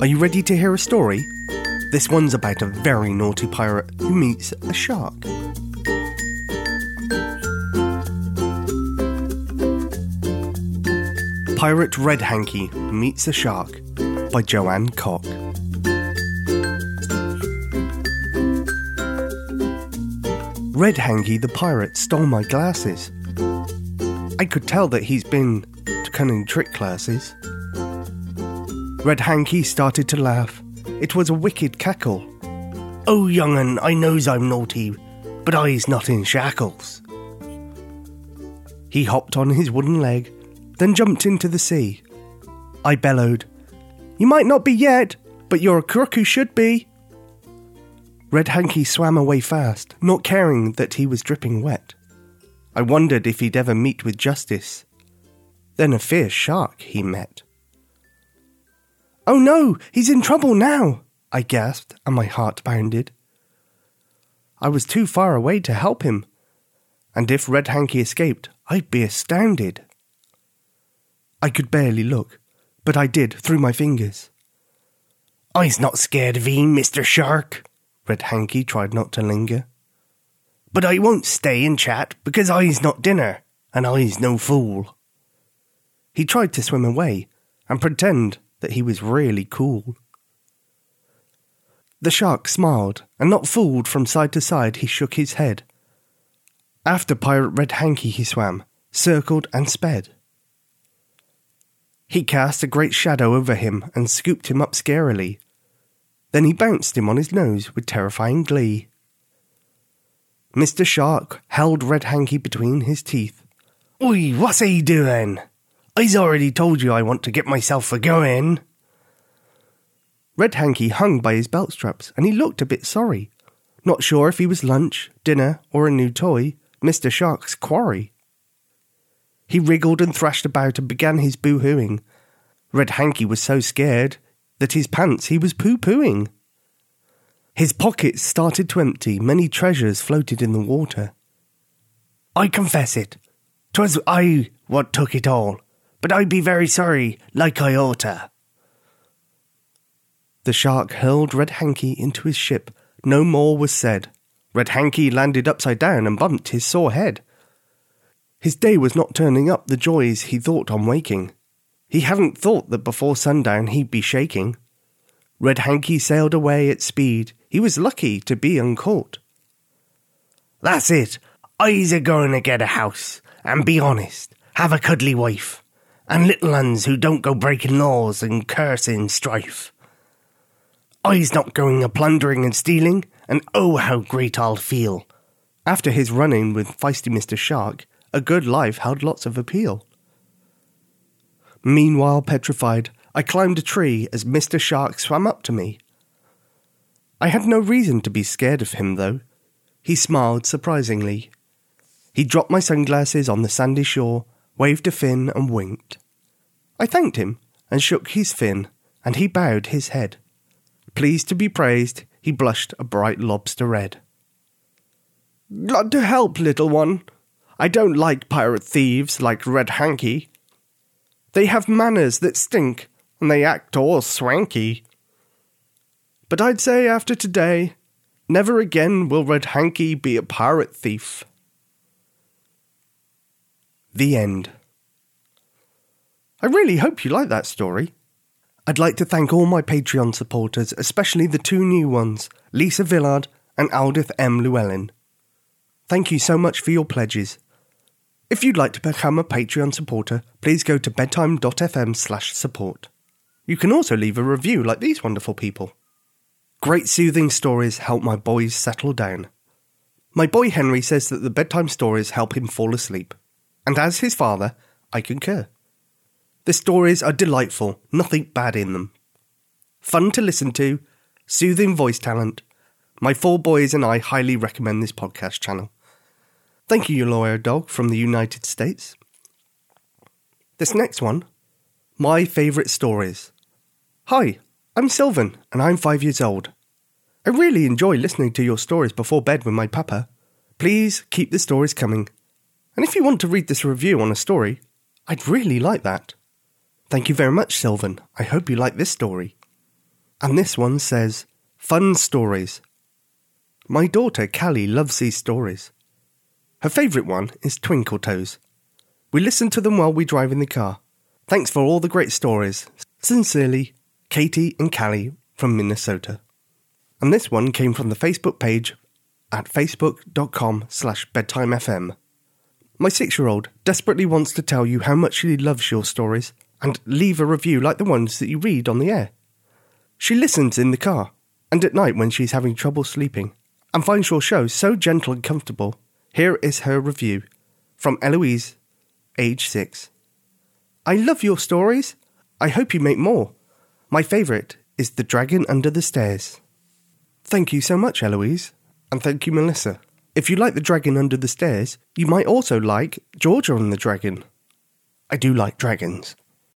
Are you ready to hear a story? This one's about a very naughty pirate who meets a shark. Pirate Redhanky Meets a Shark by Joanne Cock. Redhanky the pirate stole my glasses. I could tell that he's been to cunning trick classes. Redhanky started to laugh. It was a wicked cackle. Oh, young'un, I knows I'm naughty, but I's not in shackles. He hopped on his wooden leg, then jumped into the sea. I bellowed, You might not be yet, but you're a crook who should be. Redhanky swam away fast, not caring that he was dripping wet. I wondered if he'd ever meet with justice. Then a fierce shark he met. Oh no, he's in trouble now, I gasped, and my heart bounded. I was too far away to help him, and if Redhanky escaped, I'd be astounded. I could barely look, but I did through my fingers. I's not scared of ye, Mr. Shark, Redhanky tried not to linger. But I won't stay and chat because I's not dinner, and I's no fool. He tried to swim away and pretend that he was really cool. The shark smiled, and not fooled from side to side, he shook his head. After Pirate Redhanky he swam, circled and sped. He cast a great shadow over him and scooped him up scarily, then he bounced him on his nose with terrifying glee. Mr. Shark held Redhanky between his teeth. Oi, what's he doing? I's already told you I want to get myself a going. Redhanky hung by his belt straps, and he looked a bit sorry, not sure if he was lunch, dinner, or a new toy, Mr. Shark's quarry. He wriggled and thrashed about and began his boo-hooing. Redhanky was so scared that his pants he was poo pooing. His pockets started to empty, many treasures floated in the water. I confess it, 'twas I what took it all, but I'd be very sorry, like I oughta. The shark hurled Redhanky into his ship. No more was said. Redhanky landed upside down and bumped his sore head. His day was not turning up the joys he thought on waking. He hadn't thought that before sundown he'd be shaking. Redhanky sailed away at speed. He was lucky to be uncaught. That's it. I's a going to get a house, and be honest, have a cuddly wife, and little uns who don't go breaking laws and cursing strife. I's not going a plundering and stealing, and oh how great I'll feel. After his run-in with feisty Mr. Shark, a good life held lots of appeal. Meanwhile, petrified, I climbed a tree as Mr. Shark swam up to me. I had no reason to be scared of him, though. He smiled surprisingly. He dropped my sunglasses on the sandy shore, waved a fin, and winked. I thanked him and shook his fin, and he bowed his head. Pleased to be praised, he blushed a bright lobster red. Glad to help, little one. I don't like pirate thieves like Redhanky. They have manners that stink, and they act all swanky. But I'd say after today, never again will Redhanky be a pirate thief. The end. I really hope you like that story. I'd like to thank all my Patreon supporters, especially the two new ones, Lisa Villard and Aldith M. Llewellyn. Thank you so much for your pledges. If you'd like to become a Patreon supporter, please go to bedtime.fm slash support. You can also leave a review like these wonderful people. Great soothing stories help my boys settle down. My boy Henry says that the bedtime stories help him fall asleep. And as his father, I concur. The stories are delightful, nothing bad in them. Fun to listen to, soothing voice talent. My four boys and I highly recommend this podcast channel. Thank you, your lawyer dog from the United States. This next one, my favourite stories. Hi, I'm Sylvan, and I'm five years old. I really enjoy listening to your stories before bed with my papa. Please keep the stories coming. And if you want to read this review on a story, I'd really like that. Thank you very much, Sylvan. I hope you like this story. And this one says, Fun stories. My daughter Callie loves these stories. Her favourite one is Twinkle Toes. We listen to them while we drive in the car. Thanks for all the great stories. Sincerely, Katie and Callie from Minnesota. And this one came from the Facebook page at facebook.com slash bedtimefm. My six-year-old desperately wants to tell you how much she loves your stories and leave a review like the ones that you read on the air. She listens in the car and at night when she's having trouble sleeping and finds your show so gentle and comfortable. Here is her review from Eloise, age 6. I love your stories. I hope you make more. My favourite is The Dragon Under the Stairs. Thank you so much, Eloise, and thank you, Melissa. If you like The Dragon Under the Stairs, you might also like Georgia and the Dragon. I do like dragons.